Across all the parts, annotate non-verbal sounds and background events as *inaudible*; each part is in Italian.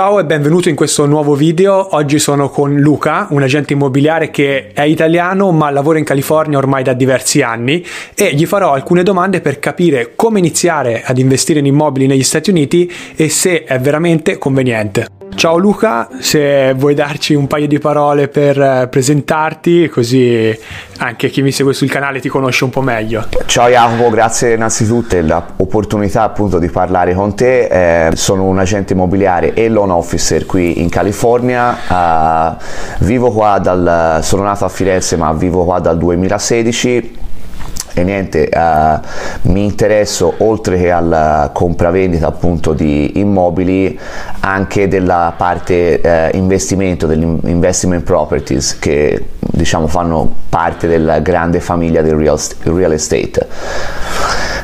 Ciao e benvenuto in questo nuovo video. Oggi sono con Luca, un agente immobiliare che è italiano ma lavora in California ormai da diversi anni e gli farò alcune domande per capire come iniziare ad investire in immobili negli Stati Uniti e se è veramente conveniente. Ciao Luca, se vuoi darci un paio di parole per eh, presentarti, così anche chi mi segue sul canale ti conosce un po' meglio. Ciao Jacopo, grazie innanzitutto dell'opportunità appunto di parlare con te. Eh, sono un agente immobiliare e loan officer qui in California. Uh, vivo qua dal, sono nato a Firenze ma vivo qua dal 2016 e niente, uh, mi interesso oltre che alla compravendita appunto di immobili anche della parte uh, investimento, dell'investment properties che diciamo fanno parte della grande famiglia del real, real estate.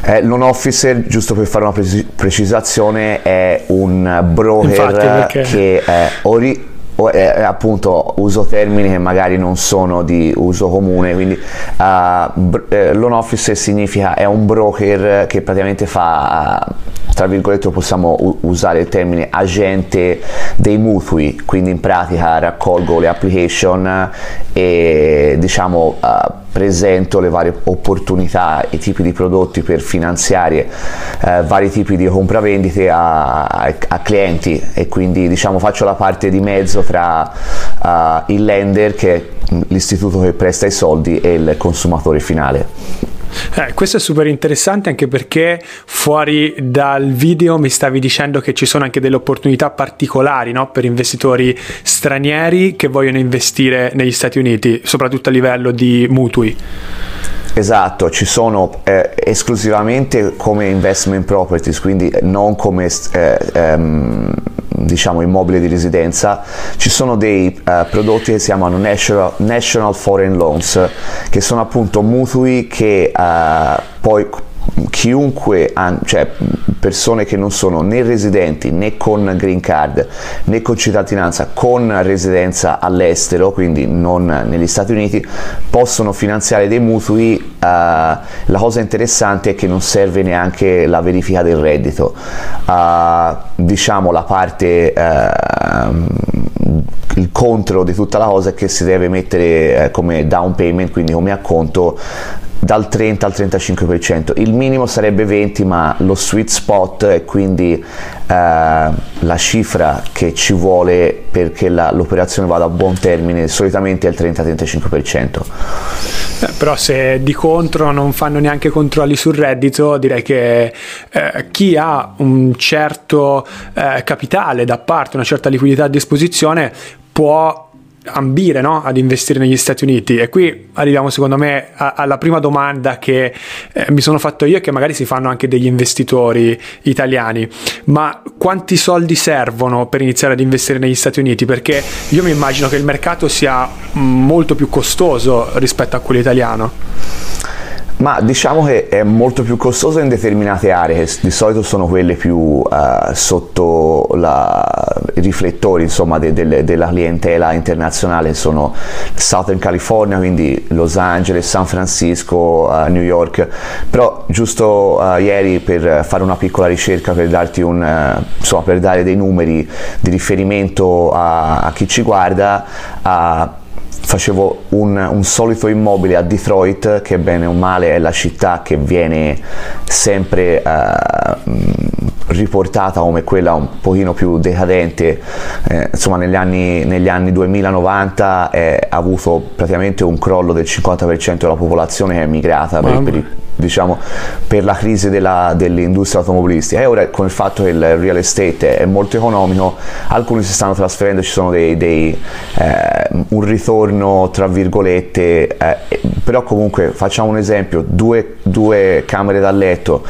Eh, loan officer, giusto per fare una precisazione, è un broker Infatti, che è ori- eh, eh, appunto uso termini che magari non sono di uso comune quindi uh, eh, loan officer significa è un broker che praticamente fa tra virgolette possiamo usare il termine agente dei mutui quindi in pratica raccolgo le application e diciamo uh, presento le varie opportunità e tipi di prodotti per finanziare eh, vari tipi di compravendite a, a, clienti e quindi diciamo faccio la parte di mezzo tra uh, il lender che è l'istituto che presta i soldi e il consumatore finale. Eh, questo è super interessante anche perché fuori dal video mi stavi dicendo che ci sono anche delle opportunità particolari no? per investitori stranieri che vogliono investire negli Stati Uniti, soprattutto a livello di mutui. Esatto, ci sono eh, esclusivamente come investment properties, quindi non come eh, ehm, diciamo immobile di residenza, ci sono dei uh, prodotti che si chiamano National, National, Foreign Loans, che sono appunto mutui che uh, poi chiunque, cioè persone che non sono né residenti né con green card né con cittadinanza con residenza all'estero, quindi non negli Stati Uniti, possono finanziare dei mutui. Uh, la cosa interessante è che non serve neanche la verifica del reddito. Uh, diciamo la parte uh, il contro di tutta la cosa è che si deve mettere eh, come down payment, quindi come acconto dal 30 al 35%, il minimo sarebbe 20 ma lo sweet spot è quindi eh, la cifra che ci vuole perché la, l'operazione vada a buon termine solitamente è il 30-35%. Eh, però se di contro non fanno neanche controlli sul reddito direi che eh, chi ha un certo eh, capitale da parte, una certa liquidità a disposizione può ambire no? ad investire negli Stati Uniti. E qui arriviamo secondo me a, alla prima domanda che eh, mi sono fatto io e che magari si fanno anche degli investitori italiani. Ma quanti soldi servono per iniziare ad investire negli Stati Uniti? Perché io mi immagino che il mercato sia molto più costoso rispetto a quello italiano ma diciamo che è molto più costoso in determinate aree, che di solito sono quelle più uh, sotto la, i riflettori insomma, de, de, della clientela internazionale, sono Southern California, quindi Los Angeles, San Francisco, uh, New York, però giusto uh, ieri per fare una piccola ricerca per darti un, insomma, per dare dei numeri di riferimento a, a chi ci guarda, facevo un, un, solito immobile a Detroit che bene o male è la città che viene sempre uh, riportata come quella un pochino più decadente. Eh, insomma negli anni, negli anni 2090 ha avuto praticamente un crollo del 50% della popolazione che è migrata per, per, diciamo, per la crisi della, dell'industria automobilistica. E ora con il fatto che il real estate è molto economico alcuni si stanno trasferendo ci sono dei, dei eh, un ritorno tra virgolette eh, però comunque facciamo un esempio due, due camere da letto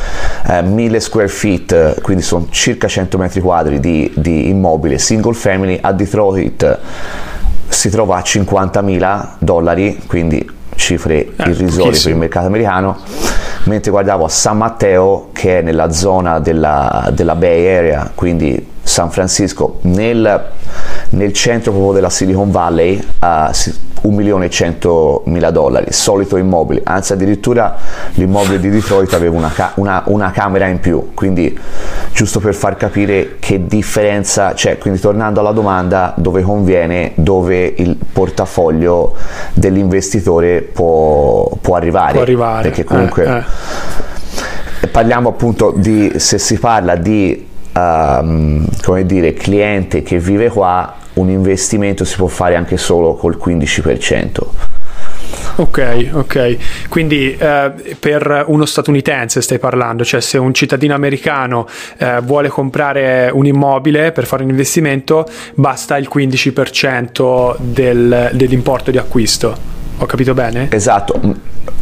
eh, 1000 square feet quindi sono circa 100 metri quadri di, di immobile single family a Detroit si trova a 50.000 dollari quindi cifre eh, irrisorie per il mercato americano mentre guardavo a San Matteo che è nella zona della, della Bay Area quindi San Francisco nel nel centro proprio della Silicon Valley a 1 milione e 100 mila dollari, solito immobile, anzi addirittura l'immobile di Detroit aveva una, ca- una, una, camera in più, quindi giusto per far capire che differenza c'è, quindi tornando alla domanda dove conviene, dove il portafoglio dell'investitore può, può arrivare, può arrivare. perché comunque eh, eh. parliamo appunto di, se si parla di um, come dire, cliente che vive qua, un investimento si può fare anche solo col 15%. Ok, ok. Quindi eh, per uno statunitense stai parlando, cioè se un cittadino americano eh, vuole comprare un immobile per fare un investimento, basta il 15% del, dell'importo di acquisto. Ho capito bene? Esatto,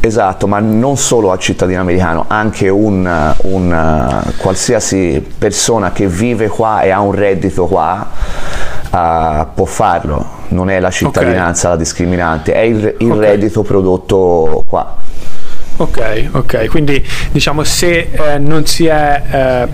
esatto, ma non solo al cittadino americano, anche un, un, qualsiasi persona che vive qua e ha un reddito qua uh, può farlo. Non è la cittadinanza okay. la discriminante, è il, il okay. reddito prodotto qua. Ok, ok, quindi diciamo se eh, non si è eh,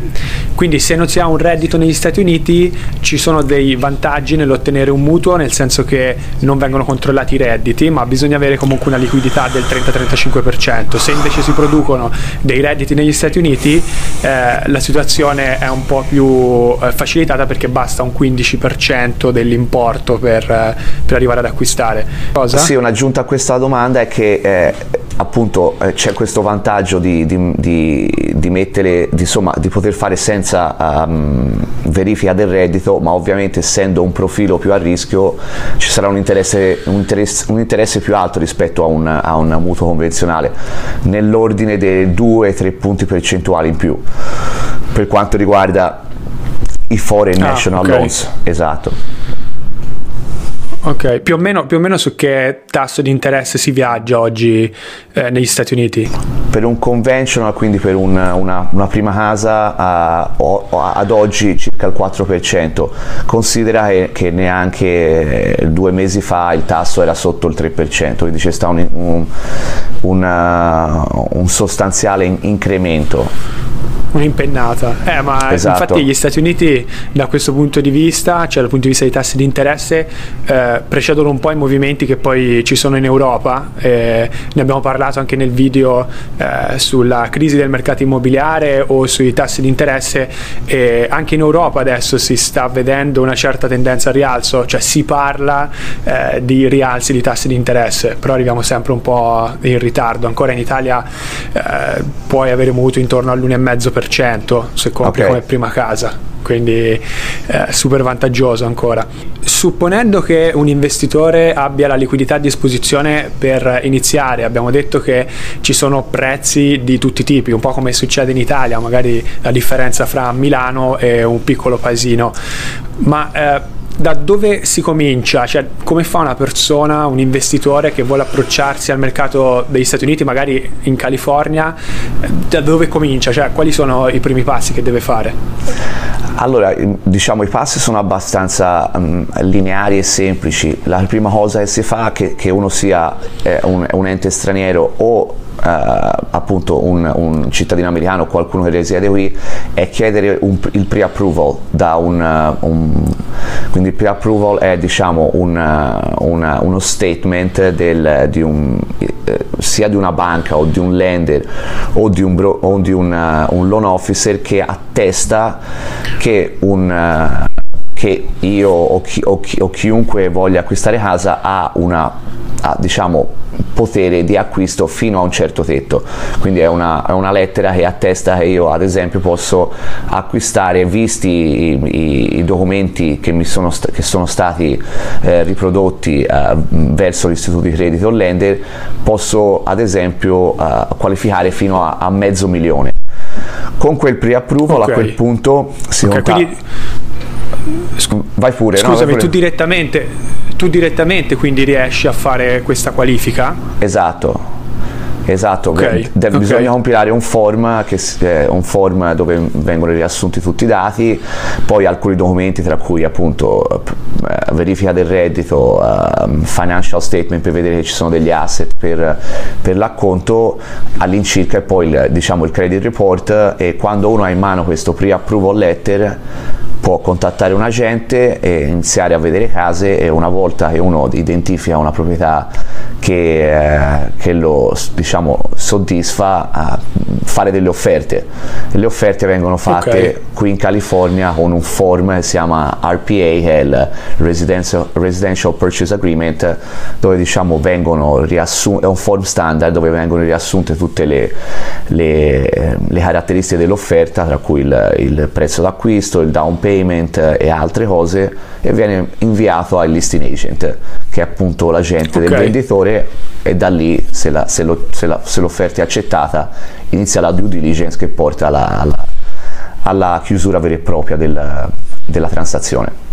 quindi se non si ha un reddito negli Stati Uniti ci sono dei vantaggi nell'ottenere un mutuo, nel senso che non vengono controllati i redditi, ma bisogna avere comunque una liquidità del 30-35%. Se invece si producono dei redditi negli Stati Uniti eh, la situazione è un po' più eh, facilitata perché basta un 15% dell'importo per, eh, per arrivare ad acquistare. Cosa? Sì, un'aggiunta a questa domanda è che eh, appunto c'è questo vantaggio di, di, di, di mettere, insomma, di poter fare senza um, verifica del reddito, ma ovviamente essendo un profilo più a rischio ci sarà un interesse, un interesse, un interesse più alto rispetto a un, a un mutuo convenzionale, nell'ordine dei 2-3 punti percentuali in più per quanto riguarda i foreign ah, national okay. loans. Esatto. Ok, più o, meno, più o, meno, su che tasso di interesse si viaggia oggi eh, negli Stati Uniti? Per un conventional, quindi per un, una, una, prima casa, a, a, ad oggi circa il 4%. Considera che, che, neanche due mesi fa il tasso era sotto il 3%, quindi c'è stato un, un, un sostanziale incremento un'impennata. Eh, ma esatto. infatti gli Stati Uniti da questo punto di vista, cioè dal punto di vista dei tassi di interesse, eh, precedono un po' i movimenti che poi ci sono in Europa. Eh, ne abbiamo parlato anche nel video eh, sulla crisi del mercato immobiliare o sui tassi di interesse. Anche in Europa adesso si sta vedendo una certa tendenza al rialzo, cioè si parla eh, di rialzi di tassi di interesse, però arriviamo sempre un po' in ritardo. Ancora in Italia eh, puoi avere mutuo intorno all'1,5% se compri okay. come prima casa quindi eh, super vantaggioso ancora. Supponendo che un investitore abbia la liquidità a disposizione per iniziare, abbiamo detto che ci sono prezzi di tutti i tipi, un po' come succede in Italia, magari la differenza fra Milano e un piccolo paesino, ma eh, da dove si comincia? Cioè, come fa una persona, un investitore che vuole approcciarsi al mercato degli Stati Uniti, magari in California, da dove comincia? Cioè, quali sono i primi passi che deve fare? Allora, diciamo i passi sono abbastanza um, lineari e semplici. La prima cosa che si fa è che, che uno sia eh, un, un ente straniero o appunto un, un, cittadino americano o qualcuno che risiede qui è chiedere un, il pre-approval da un, uh, un, quindi il pre-approval è diciamo una, una, uno statement del, di eh, sia di una banca o di un lender o di un, bro, o di un loan officer che attesta che un che io o, chi, o, chi, o, chiunque voglia acquistare casa ha una ha, diciamo potere di acquisto fino a un certo tetto quindi è una, è una, lettera che attesta che io ad esempio posso acquistare visti i, i, i documenti che, mi sono, st- che sono stati eh, riprodotti eh, verso l'istituto di credito lender posso ad esempio eh, qualificare fino a, a, mezzo milione con quel pre-approval okay. a quel punto si okay, conta quindi... vai pure scusami no, vai pure. tu direttamente tu direttamente quindi riesci a fare questa qualifica? Esatto. Esatto, okay, De- okay. bisogna compilare un form, che, eh, un form dove vengono riassunti tutti i dati, poi alcuni documenti tra cui appunto eh, verifica del reddito, eh, financial statement per vedere che ci sono degli asset per, per l'acconto all'incirca e poi il, diciamo, il credit report e quando uno ha in mano questo pre-approval letter può contattare un agente e iniziare a vedere case e una volta che uno identifica una proprietà che, eh, che lo diciamo, soddisfa a fare delle offerte. Le offerte vengono fatte okay. qui in California con un form che si chiama RPA, che è il Residential, Residential Purchase Agreement, dove diciamo vengono riassunte, è un form standard dove vengono riassunte tutte le, le, le caratteristiche dell'offerta, tra cui il, il prezzo d'acquisto, il down payment e altre cose, e viene inviato al listing agent, che è appunto l'agente okay. del venditore e da lì se, la, se, lo, se, la, se, l'offerta è accettata inizia la due diligence che porta alla, alla, alla chiusura vera e propria del, della transazione.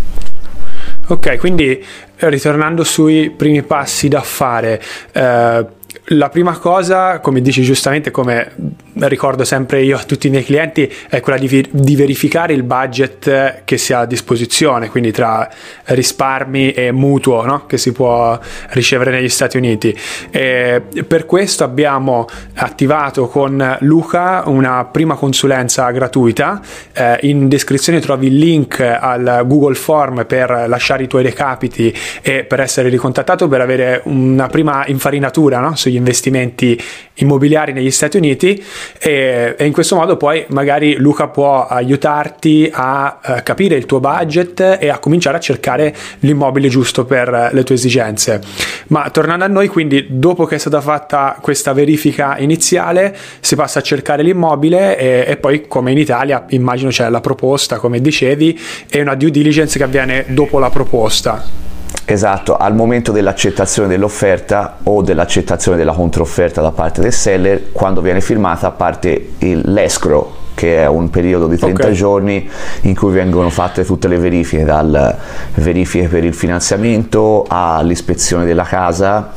Ok, quindi ritornando sui primi passi da fare, eh, la prima cosa, come dici giustamente, come ricordo sempre io a tutti i miei clienti, è quella di, di, verificare il budget che si ha a disposizione, quindi tra risparmi e mutuo no? che si può ricevere negli Stati Uniti. E per questo abbiamo attivato con Luca una prima consulenza gratuita. Eh, in descrizione trovi il link al Google Form per lasciare i tuoi recapiti e per essere ricontattato per avere una prima infarinatura no? sugli investimenti immobiliari negli Stati Uniti e, e, in questo modo poi magari Luca può aiutarti a uh, capire il tuo budget e a cominciare a cercare l'immobile giusto per le tue esigenze. Ma tornando a noi, quindi dopo che è stata fatta questa verifica iniziale si passa a cercare l'immobile e, e poi come in Italia immagino c'è la proposta, come dicevi, e una due diligence che avviene dopo la proposta. Esatto, al momento dell'accettazione dell'offerta o dell'accettazione della controfferta da parte del seller, quando viene firmata parte l'escrow che è un periodo di 30 okay. giorni in cui vengono fatte tutte le verifiche, dal verifiche per il finanziamento all'ispezione della casa,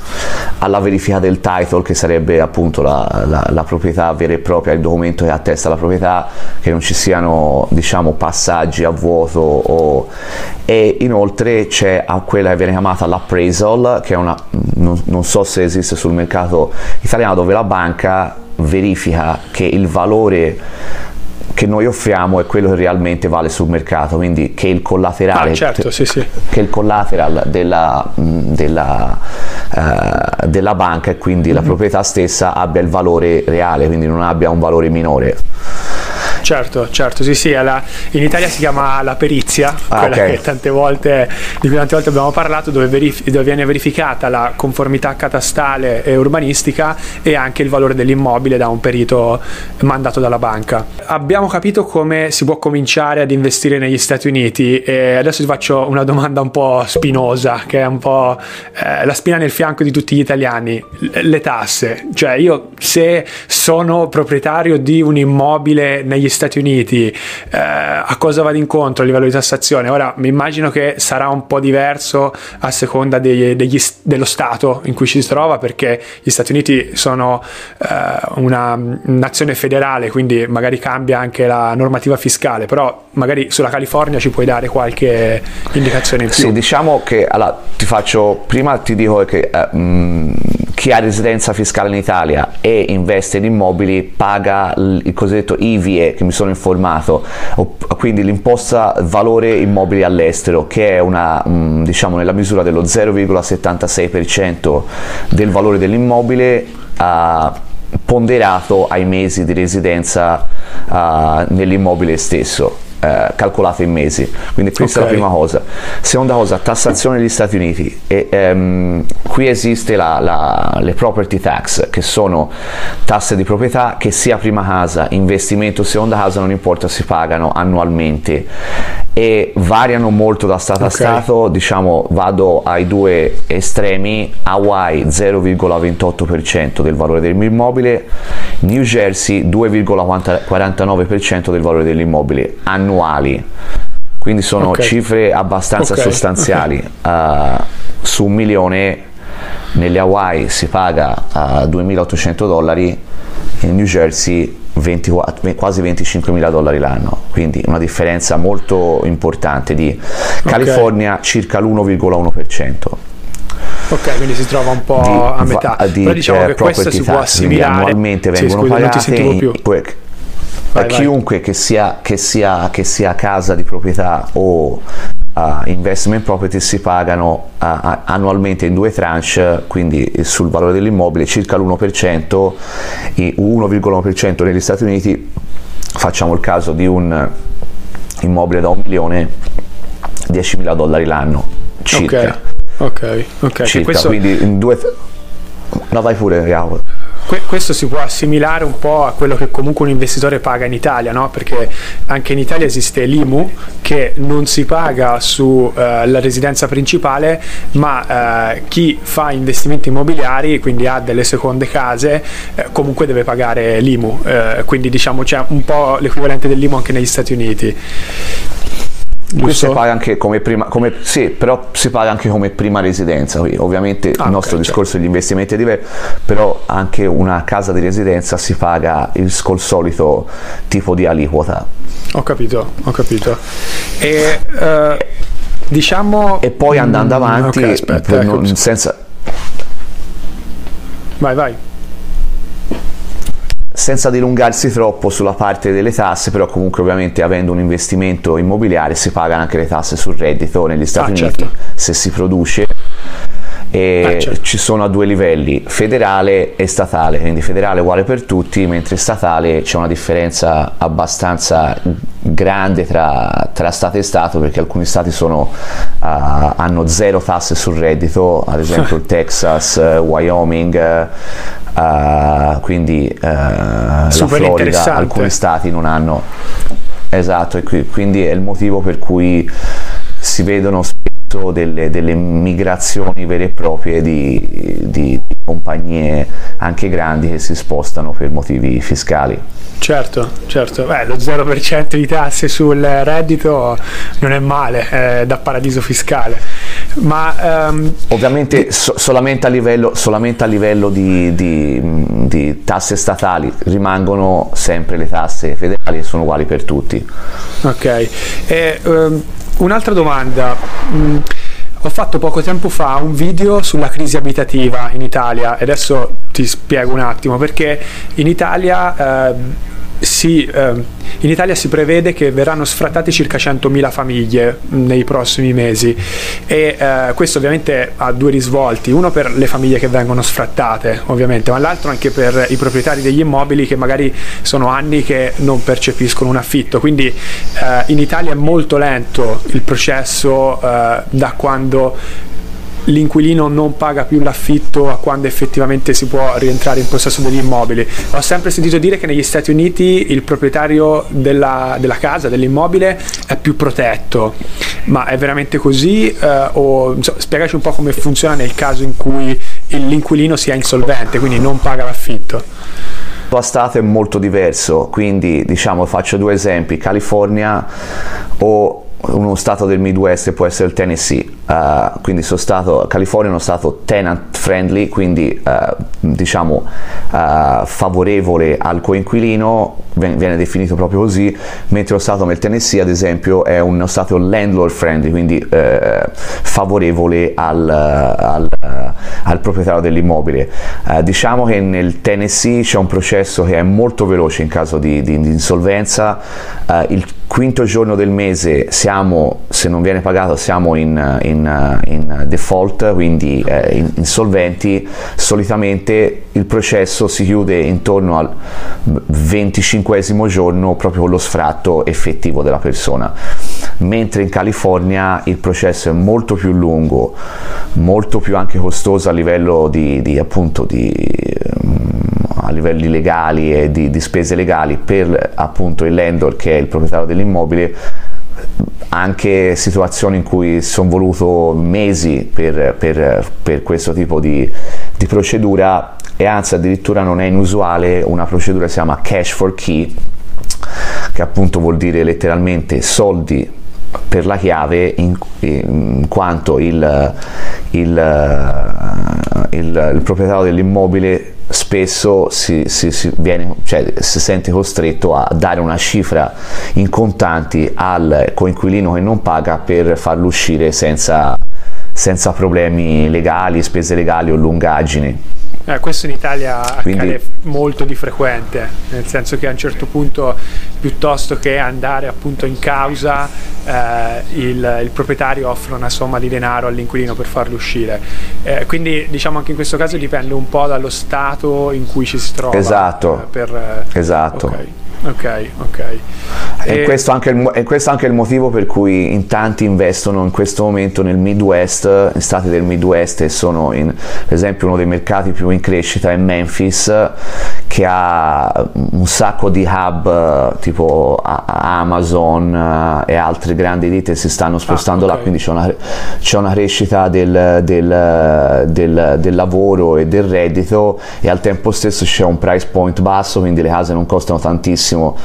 alla verifica del title che sarebbe appunto la, la, la, proprietà vera e propria, il documento che attesta la proprietà, che non ci siano diciamo passaggi a vuoto o... e inoltre c'è quella che viene chiamata l'appraisal che è una, non, non so se esiste sul mercato italiano dove la banca verifica che il valore che noi offriamo è quello che realmente vale sul mercato, quindi che il collaterale, ah, certo, sì, sì. Che il collateral della, della, uh, della banca e quindi mm-hmm. la proprietà stessa abbia il valore reale, quindi non abbia un valore minore. Certo, certo, sì, sì, la, in Italia si chiama la perizia, ah, quella okay. che tante volte, di cui tante volte abbiamo parlato, dove, verif- dove, viene verificata la conformità catastale e urbanistica e anche il valore dell'immobile da un perito mandato dalla banca. Abbiamo capito come si può cominciare ad investire negli Stati Uniti e adesso ti faccio una domanda un po' spinosa, che è un po' eh, la spina nel fianco di tutti gli italiani, le tasse. Cioè io se sono proprietario di un immobile negli Stati Uniti, eh, a cosa vado incontro a livello di tassazione? Ora mi immagino che sarà un po' diverso a seconda degli, degli, dello Stato in cui ci si trova, perché gli Stati Uniti sono eh, una nazione federale, quindi magari cambia anche la normativa fiscale, però magari sulla California ci puoi dare qualche indicazione in più. Sì, diciamo che allora, ti faccio, prima ti dico che eh, mh, chi ha residenza fiscale in Italia e investe in immobili paga il cosiddetto IVE che mi sono informato, quindi l'imposta valore immobili all'estero che è una diciamo nella misura dello 0,76% del valore dell'immobile uh, ponderato ai mesi di residenza uh, nell'immobile stesso eh, calcolate in mesi. Quindi questa okay. è la prima cosa. Seconda cosa, tassazione negli Stati Uniti. E, ehm, qui esiste la, la, le property tax, che sono tasse di proprietà che sia prima casa, investimento, seconda casa, non importa, si pagano annualmente e variano molto da stato okay. a stato. Diciamo, vado ai due estremi. Hawaii 0,28% del valore dell'immobile, New Jersey 2,49% del valore dell'immobile annuali, quindi sono okay. cifre abbastanza okay. sostanziali. Uh, *laughs* su un milione nelle Hawaii si paga uh, eh, 2.800 dollari, in New Jersey 24, quasi 25 mila dollari l'anno, quindi una differenza molto importante di California circa l'1,1%. Ok, quindi si trova un po' di, a metà. Di, Però diciamo che questo si può assimilare. Annualmente vengono sì, scusa, pagate in, vai, chiunque vai. Che, sia, che, sia, che sia casa di proprietà o uh, investment property si pagano uh, annualmente in due tranche, quindi sul valore dell'immobile circa l'1%, 1,1% negli Stati Uniti, facciamo il caso di un immobile da un milione, 10.000 dollari l'anno circa. Ok, ok, ok. Circa, questo... quindi in due... No, vai pure, Jacopo questo si può assimilare un po' a quello che comunque un investitore paga in Italia, no? perché anche in Italia esiste l'IMU che non si paga sulla uh, residenza principale, ma uh, chi fa investimenti immobiliari, quindi ha delle seconde case, uh, comunque deve pagare l'IMU, eh, quindi diciamo c'è un po' l'equivalente dell'IMU anche negli Stati Uniti. Qui si paga anche come prima, come, sì, però si paga anche come prima residenza. Qui. Ovviamente ah, il nostro okay, discorso certo. degli investimenti è diverso, però anche una casa di residenza si paga il, col solito tipo di aliquota. Ho capito, ho capito. E, uh, diciamo... e poi andando mm, avanti, okay, aspetta, non, ecco. senza... Vai, vai senza dilungarsi troppo sulla parte delle tasse, però comunque ovviamente avendo un investimento immobiliare si pagano anche le tasse sul reddito negli Stati ah, Uniti certo. se si produce ah, certo. ci sono a due livelli, federale e statale, quindi federale uguale per tutti, mentre statale c'è una differenza abbastanza grande tra, tra Stato e Stato perché alcuni Stati sono, uh, hanno zero tasse sul reddito, ad esempio il *laughs* Texas, uh, Wyoming, uh, quindi la Florida, alcuni Stati non hanno. Esatto, e qui, quindi è il motivo per cui si vedono spesso delle, delle migrazioni vere e proprie di, di, compagnie anche grandi che si spostano per motivi fiscali. Certo, certo, Beh, lo 0% di tasse sul reddito non è male, è da paradiso fiscale. Ma, um, Ovviamente so, solamente a livello, solamente a livello di, di, di, tasse statali rimangono sempre le tasse federali e sono uguali per tutti. Ok, e, um, un'altra domanda. Mm, ho fatto poco tempo fa un video sulla crisi abitativa in Italia e adesso ti spiego un attimo perché in Italia eh, si, eh, in Italia si prevede che verranno sfrattate circa 100.000 famiglie nei prossimi mesi. E eh, questo ovviamente ha due risvolti, uno per le famiglie che vengono sfrattate ovviamente, ma l'altro anche per i proprietari degli immobili che magari sono anni che non percepiscono un affitto, quindi eh, in Italia è molto lento il processo eh, da quando l'inquilino non paga più l'affitto a quando effettivamente si può rientrare in possesso degli immobili. Ho sempre sentito dire che negli Stati Uniti il proprietario della, della casa, dell'immobile, è più protetto, ma è veramente così? Eh, o, insomma, spiegaci un po' come funziona nel caso in cui l'inquilino sia insolvente, quindi non paga l'affitto. A Stato è molto diverso, quindi diciamo faccio due esempi, California o uno stato del Midwest può essere il Tennessee, uh, quindi sono stato, California è uno stato tenant friendly, quindi uh, diciamo uh, favorevole al coinquilino, viene definito proprio così, mentre lo stato del Tennessee ad esempio è uno stato landlord friendly, quindi favorevole al, al, al, proprietario dell'immobile. diciamo che nel Tennessee c'è un processo che è molto veloce in caso di, di, di insolvenza, il quinto giorno del mese siamo, se non viene pagato, siamo in, in, in default, quindi eh, insolventi, solitamente il processo si chiude intorno al 25 giorno proprio con lo sfratto effettivo della persona. Mentre in California il processo è molto più lungo, molto più anche costoso a livello di, di appunto di a livelli legali e di, di spese legali per appunto il landlord che è il proprietario dell'immobile anche situazioni in cui sono voluto mesi per, per, per questo tipo di, di, procedura e anzi addirittura non è inusuale una procedura che si chiama cash for key che appunto vuol dire letteralmente soldi per la chiave in, in quanto il, il, il, il proprietario dell'immobile spesso si, si, si, viene, cioè, si, sente costretto a dare una cifra in contanti al coinquilino che non paga per farlo uscire senza, senza problemi legali, spese legali o lungaggini. Eh, questo in Italia Quindi... accade molto di frequente, nel senso che a un certo punto piuttosto che andare appunto in causa eh, il, il, proprietario offre una somma di denaro all'inquilino per farlo uscire. Eh, quindi diciamo anche in questo caso dipende un po' dallo stato in cui ci si trova. Esatto. Per, esatto. Okay. Ok, ok. E, e, questo il, e, questo è anche il motivo per cui in tanti investono in questo momento nel Midwest, in stati del Midwest e sono in, per esempio uno dei mercati più in crescita è Memphis che ha un sacco di hub tipo Amazon e altre grandi ditte si stanno spostando ah, okay. là, quindi c'è una, c'è una crescita del, del, del, del lavoro e del reddito e al tempo stesso c'è un price point basso, quindi le case non costano tantissimo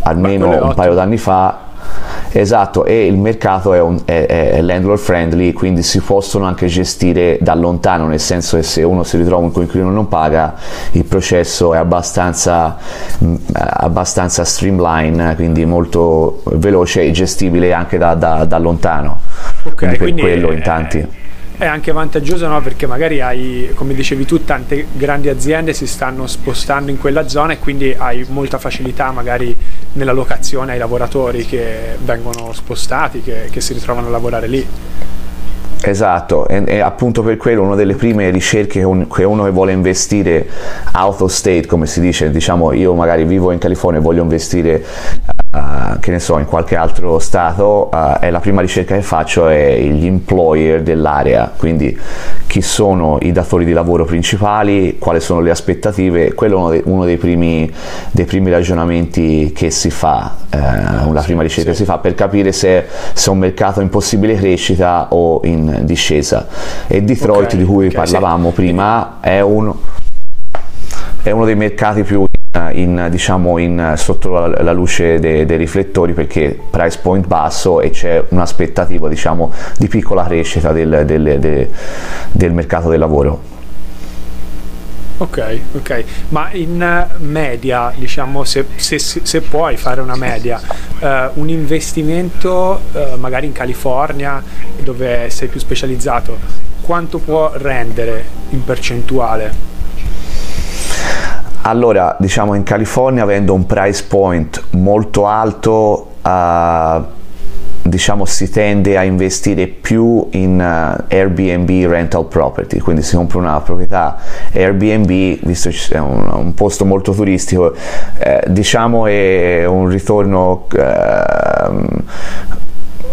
almeno un paio d'anni fa Esatto, e il mercato è, un, è, è, landlord friendly, quindi si possono anche gestire da lontano, nel senso che se uno si ritrova un coinquilino non paga, il processo è abbastanza, mh, abbastanza streamline, quindi molto veloce e gestibile anche da, da, da lontano. Ok, quindi per quindi quello in tanti è anche vantaggioso no? perché magari hai, come dicevi tu, tante grandi aziende si stanno spostando in quella zona e quindi hai molta facilità magari nella locazione ai lavoratori che vengono spostati, che, che si ritrovano a lavorare lì. Esatto, e, e, appunto per quello una delle prime ricerche che, un, che, uno che vuole investire out of state, come si dice, diciamo io magari vivo in California e voglio investire uh, che ne so, in qualche altro stato, uh, è la prima ricerca che faccio è gli employer dell'area, quindi chi sono i datori di lavoro principali, quali sono le aspettative, quello è uno, dei, uno dei, primi, dei, primi, ragionamenti che si fa, uh, la prima ricerca che si fa per capire se, se è un mercato in possibile crescita o in discesa. E Detroit okay, di cui okay, parlavamo sì. prima è uno è uno dei mercati più in, diciamo in, sotto la, la luce dei, dei, riflettori perché price point basso e c'è un'aspettativa diciamo, di piccola crescita del, del, del, del mercato del lavoro. Ok, ok, ma in media, diciamo, se, se, se puoi fare una media, eh, un investimento eh, magari in California, dove sei più specializzato, quanto può rendere in percentuale? Allora, diciamo in California avendo un price point molto alto, uh, diciamo si tende a investire più in uh, Airbnb rental property, quindi si compra una proprietà Airbnb, visto che è un, un posto molto turistico, eh, diciamo è un ritorno uh,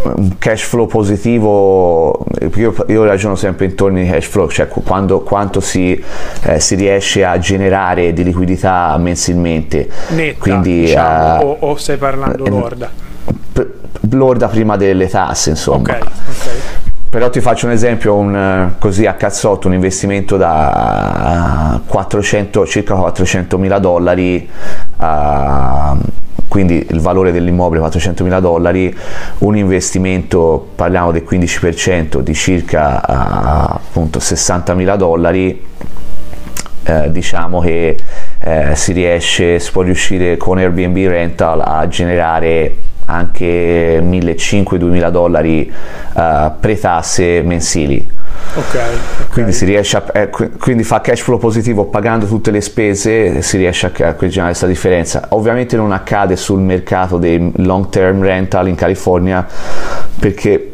un cash flow positivo, io, io, ragiono sempre intorno ai cash flow, cioè quando, quanto si, eh, si, riesce a generare di liquidità mensilmente. Netta, Quindi, diciamo, uh, o, o, stai parlando eh, lorda? Lorda prima delle tasse, insomma. Okay, okay. Però ti faccio un esempio, un, così a cazzotto, un investimento da 400, circa 400 mila dollari. Uh, quindi il valore dell'immobile 400 mila dollari, un investimento, parliamo del 15% di circa uh, appunto 60 mila dollari, eh, diciamo che eh, si riesce, si può riuscire con Airbnb Rental a generare anche 1.500-2.000 dollari uh, pre-tasse mensili Okay, Quindi, si riesce a, eh, quindi fa cash flow positivo pagando tutte le spese, si riesce a, a generare questa differenza. Ovviamente non accade sul mercato dei long term rental in California perché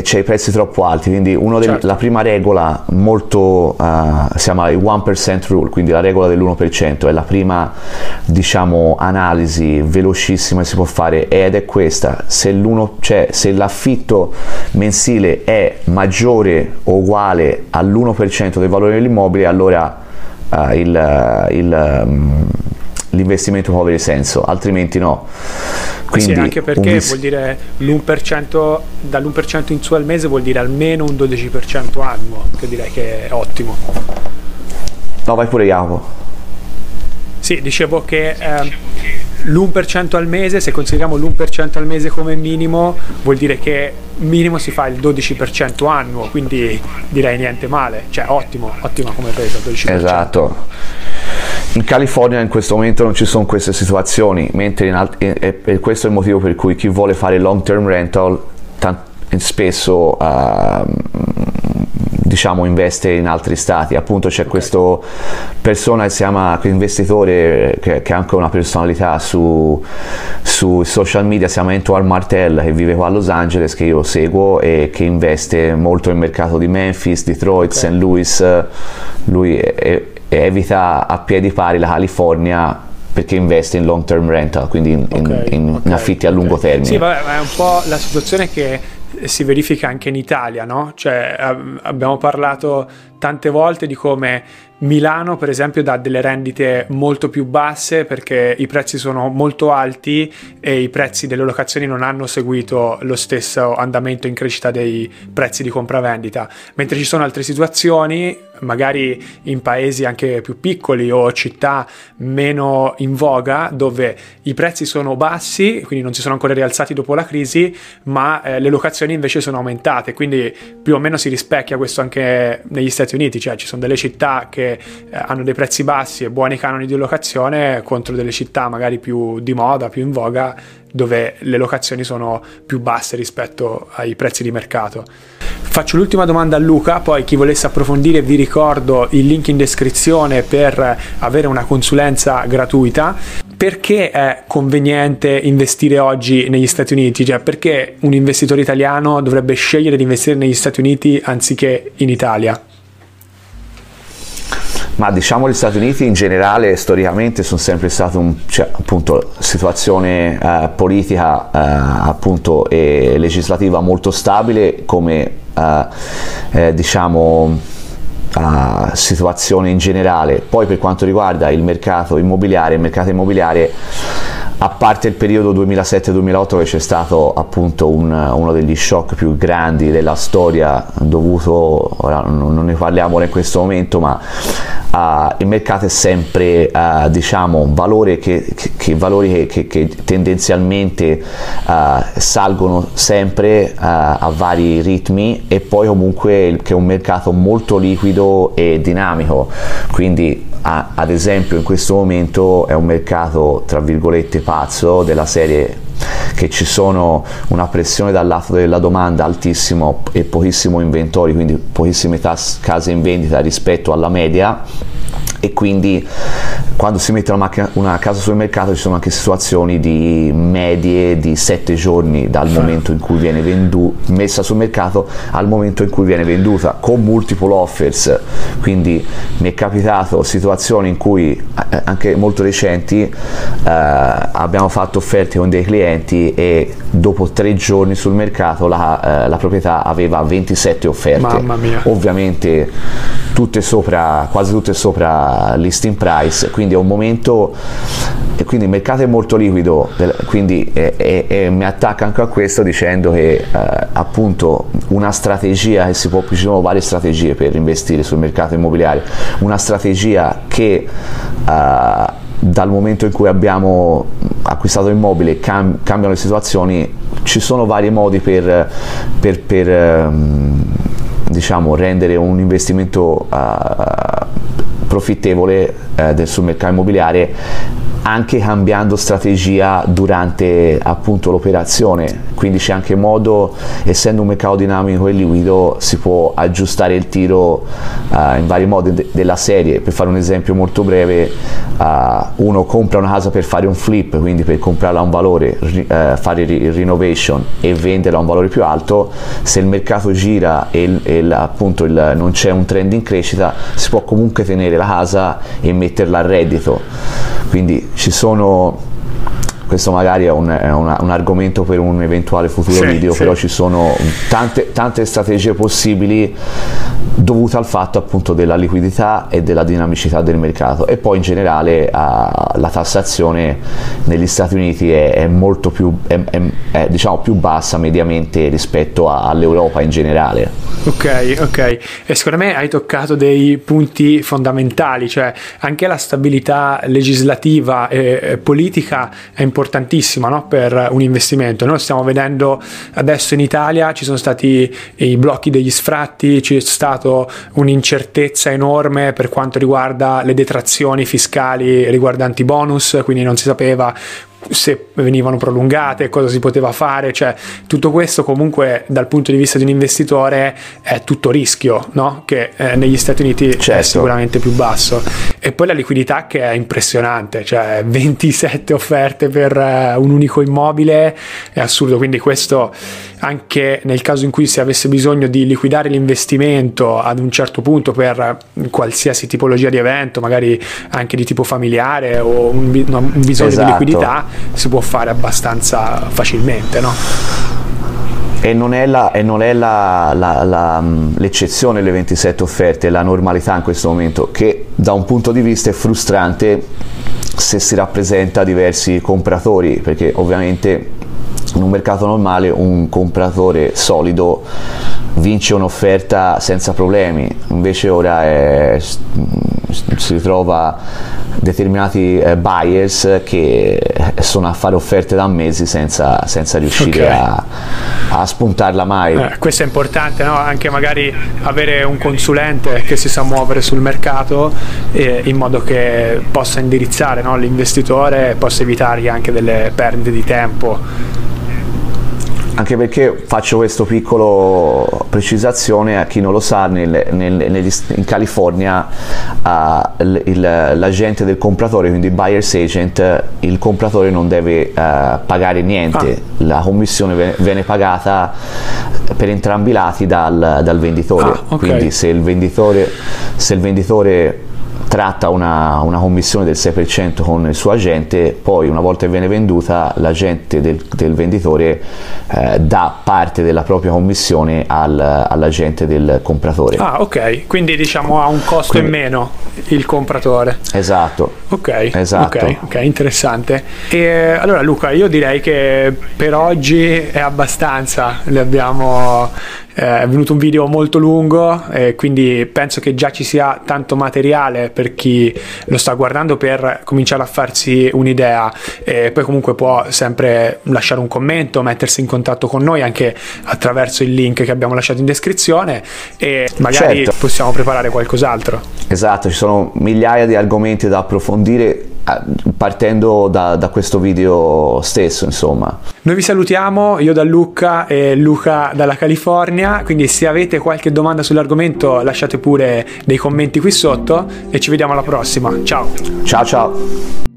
c'è i prezzi troppo alti, quindi dei, certo. la prima regola molto, uh, si chiama il 1% rule, quindi la regola dell'1%, è la prima diciamo analisi velocissima che si può fare ed è questa, se, cioè, se l'affitto mensile è maggiore o uguale all'1% del valore dell'immobile, allora uh, il, il um, l'investimento può avere senso, altrimenti no. Quindi, sì, anche perché vis- vuol dire l'1%, dall'1% in su al mese vuol dire almeno un 12% annuo, che direi che è ottimo. No, vai pure Jacopo. Sì, dicevo che eh, l'1% al mese, se consideriamo l'1% al mese come minimo, vuol dire che minimo si fa il 12% annuo, quindi direi niente male, cioè ottimo, ottima come presa, 12%. Esatto. In California in questo momento non ci sono queste situazioni, mentre alt- e, e questo è il motivo per cui chi vuole fare long term rental tant- spesso uh, diciamo investe in altri stati. Appunto c'è okay. questa persona che si chiama investitore che, che ha anche una personalità su, su social media, si chiama Antoine Martel che vive qua a Los Angeles che io seguo e che investe molto nel mercato di Memphis, Detroit, okay. St. Louis. Lui è, è, evita a piedi pari la California perché investe in long term rental, quindi in, okay, in, in okay, affitti a lungo okay. termine. Sì, ma è un po' la situazione che si verifica anche in Italia, no? Cioè, abbiamo parlato tante volte di come Milano, per esempio, dà delle rendite molto più basse perché i prezzi sono molto alti e i prezzi delle locazioni non hanno seguito lo stesso andamento in crescita dei prezzi di compravendita, mentre ci sono altre situazioni, magari in paesi anche più piccoli o città meno in voga, dove i prezzi sono bassi, quindi non si sono ancora rialzati dopo la crisi, ma eh, le locazioni invece sono aumentate, quindi più o meno si rispecchia questo anche negli Stati Uniti, cioè ci sono delle città che eh, hanno dei prezzi bassi e buoni canoni di locazione contro delle città magari più di moda, più in voga, dove le locazioni sono più basse rispetto ai prezzi di mercato. Faccio l'ultima domanda a Luca, poi chi volesse approfondire vi ricordo il link in descrizione per avere una consulenza gratuita. Perché è conveniente investire oggi negli Stati Uniti? Cioè perché un investitore italiano dovrebbe scegliere di investire negli Stati Uniti anziché in Italia? Ma diciamo gli Stati Uniti in generale storicamente sono sempre stata un, cioè, appunto, situazione eh, politica eh, appunto, e legislativa molto stabile come eh, eh diciamo situazione in generale. Poi per quanto riguarda il mercato immobiliare, il mercato immobiliare a parte il periodo 2007-2008 che c'è stato appunto un, uno degli shock più grandi della storia dovuto, ora non ne parliamo in questo momento, ma uh, il mercato è sempre uh, diciamo valore che, che, che valori che, che tendenzialmente uh, salgono sempre a vari ritmi e poi comunque che è un mercato molto liquido e dinamico. Quindi a, ad esempio in questo momento è un mercato tra virgolette pazzo della serie che ci sono una pressione dal lato della domanda altissimo e pochissimo inventori, quindi pochissime tas- case in vendita rispetto alla media e quindi quando si mette una, macchina, una, casa sul mercato ci sono anche situazioni di medie di 7 giorni dal momento in cui viene vendu- messa sul mercato al momento in cui viene venduta con multiple offers. Quindi mi è capitato situazioni in cui eh, anche molto recenti eh, abbiamo fatto offerte con dei clienti e dopo tre giorni sul mercato la, eh, la proprietà aveva 27 offerte. Ovviamente tutte sopra quasi tutte sopra listing price quindi è un momento quindi il mercato è molto liquido quindi e, e, e mi attacca anche a questo dicendo che eh, appunto una strategia che si può ci sono varie strategie per investire sul mercato immobiliare una strategia che eh, dal momento in cui abbiamo acquistato immobile cam- cambiano le situazioni ci sono vari modi per, per, per um, diciamo, rendere un investimento uh, profittevole uh, sul mercato immobiliare anche cambiando strategia durante appunto l'operazione. Quindi c'è anche modo essendo un mercato dinamico e liquido si può aggiustare il tiro uh, in vari modi de- della serie. Per fare un esempio molto breve uh, uno compra una casa per fare un flip quindi per comprarla a un valore ri- uh, fare il renovation e venderla a un valore più alto se il mercato gira e, il, e il, appunto il, non c'è un trend in crescita si può comunque tenere la casa e metterla a reddito. Quindi ci sono questo magari è un, è una, un argomento per un eventuale futuro sì, video, sì. però ci sono tante, tante strategie possibili dovute al fatto appunto della liquidità e della dinamicità del mercato. E poi in generale uh, la tassazione negli Stati Uniti è, è molto più è, è, diciamo più bassa mediamente rispetto a, all'Europa in generale. Ok ok. E secondo me hai toccato dei punti fondamentali cioè anche la stabilità legislativa e politica è importante importantissima no? per un investimento. Noi stiamo vedendo adesso in Italia ci sono stati i blocchi degli sfratti, c'è stata un'incertezza enorme per quanto riguarda le detrazioni fiscali riguardanti bonus, quindi non si sapeva se venivano prolungate, cosa si poteva fare, cioè tutto questo comunque dal punto di vista di un investitore è tutto rischio, no? che eh, negli Stati Uniti certo. è sicuramente più basso. E poi la liquidità che è impressionante, cioè *laughs* 27 offerte per uh, un unico immobile è assurdo, quindi questo anche nel caso in cui si avesse bisogno di liquidare l'investimento ad un certo punto per qualsiasi tipologia di evento, magari anche di tipo familiare o un, un bisogno esatto. di liquidità, si può fare abbastanza facilmente, no? E non è, la, e non è la, la, l'eccezione le 27 offerte, è la normalità in questo momento, che da un punto di vista è frustrante se si rappresenta diversi compratori, perché ovviamente in un mercato normale un compratore solido vince un'offerta senza problemi, invece ora è, si ritrova determinati eh, buyers che sono a fare offerte da mesi senza, senza riuscire okay. a, a, spuntarla mai. Eh, questo è importante, no? anche magari avere un consulente che si sa muovere sul mercato eh, in modo che possa indirizzare no? l'investitore e possa evitargli anche delle perdite di tempo anche perché faccio questo piccolo precisazione a chi non lo sa, nel, nel, negli, in California uh, il, il, l'agente del compratore, quindi il buyer's agent, il compratore non deve uh, pagare niente, ah. la commissione viene, viene, pagata per entrambi i lati dal, dal venditore, ah, okay. quindi se il venditore, se il venditore tratta una, una, commissione del 6% con il suo agente, poi una volta che viene venduta l'agente del, del venditore eh, dà parte della propria commissione al, all'agente del compratore. Ah ok, quindi diciamo ha un costo quindi, in meno il compratore. Esatto. Ok, esatto. ok, ok, interessante. E, allora Luca, io direi che per oggi è abbastanza, le abbiamo eh, è venuto un video molto lungo e quindi penso che già ci sia tanto materiale per chi lo sta guardando per cominciare a farsi un'idea e poi comunque può sempre lasciare un commento, mettersi in contatto con noi anche attraverso il link che abbiamo lasciato in descrizione e magari certo. possiamo preparare qualcos'altro. Esatto, ci sono migliaia di argomenti da approfondire partendo da, da, questo video stesso insomma. Noi vi salutiamo io da Luca e Luca dalla California quindi se avete qualche domanda sull'argomento lasciate pure dei commenti qui sotto e ci vediamo alla prossima. Ciao. Ciao ciao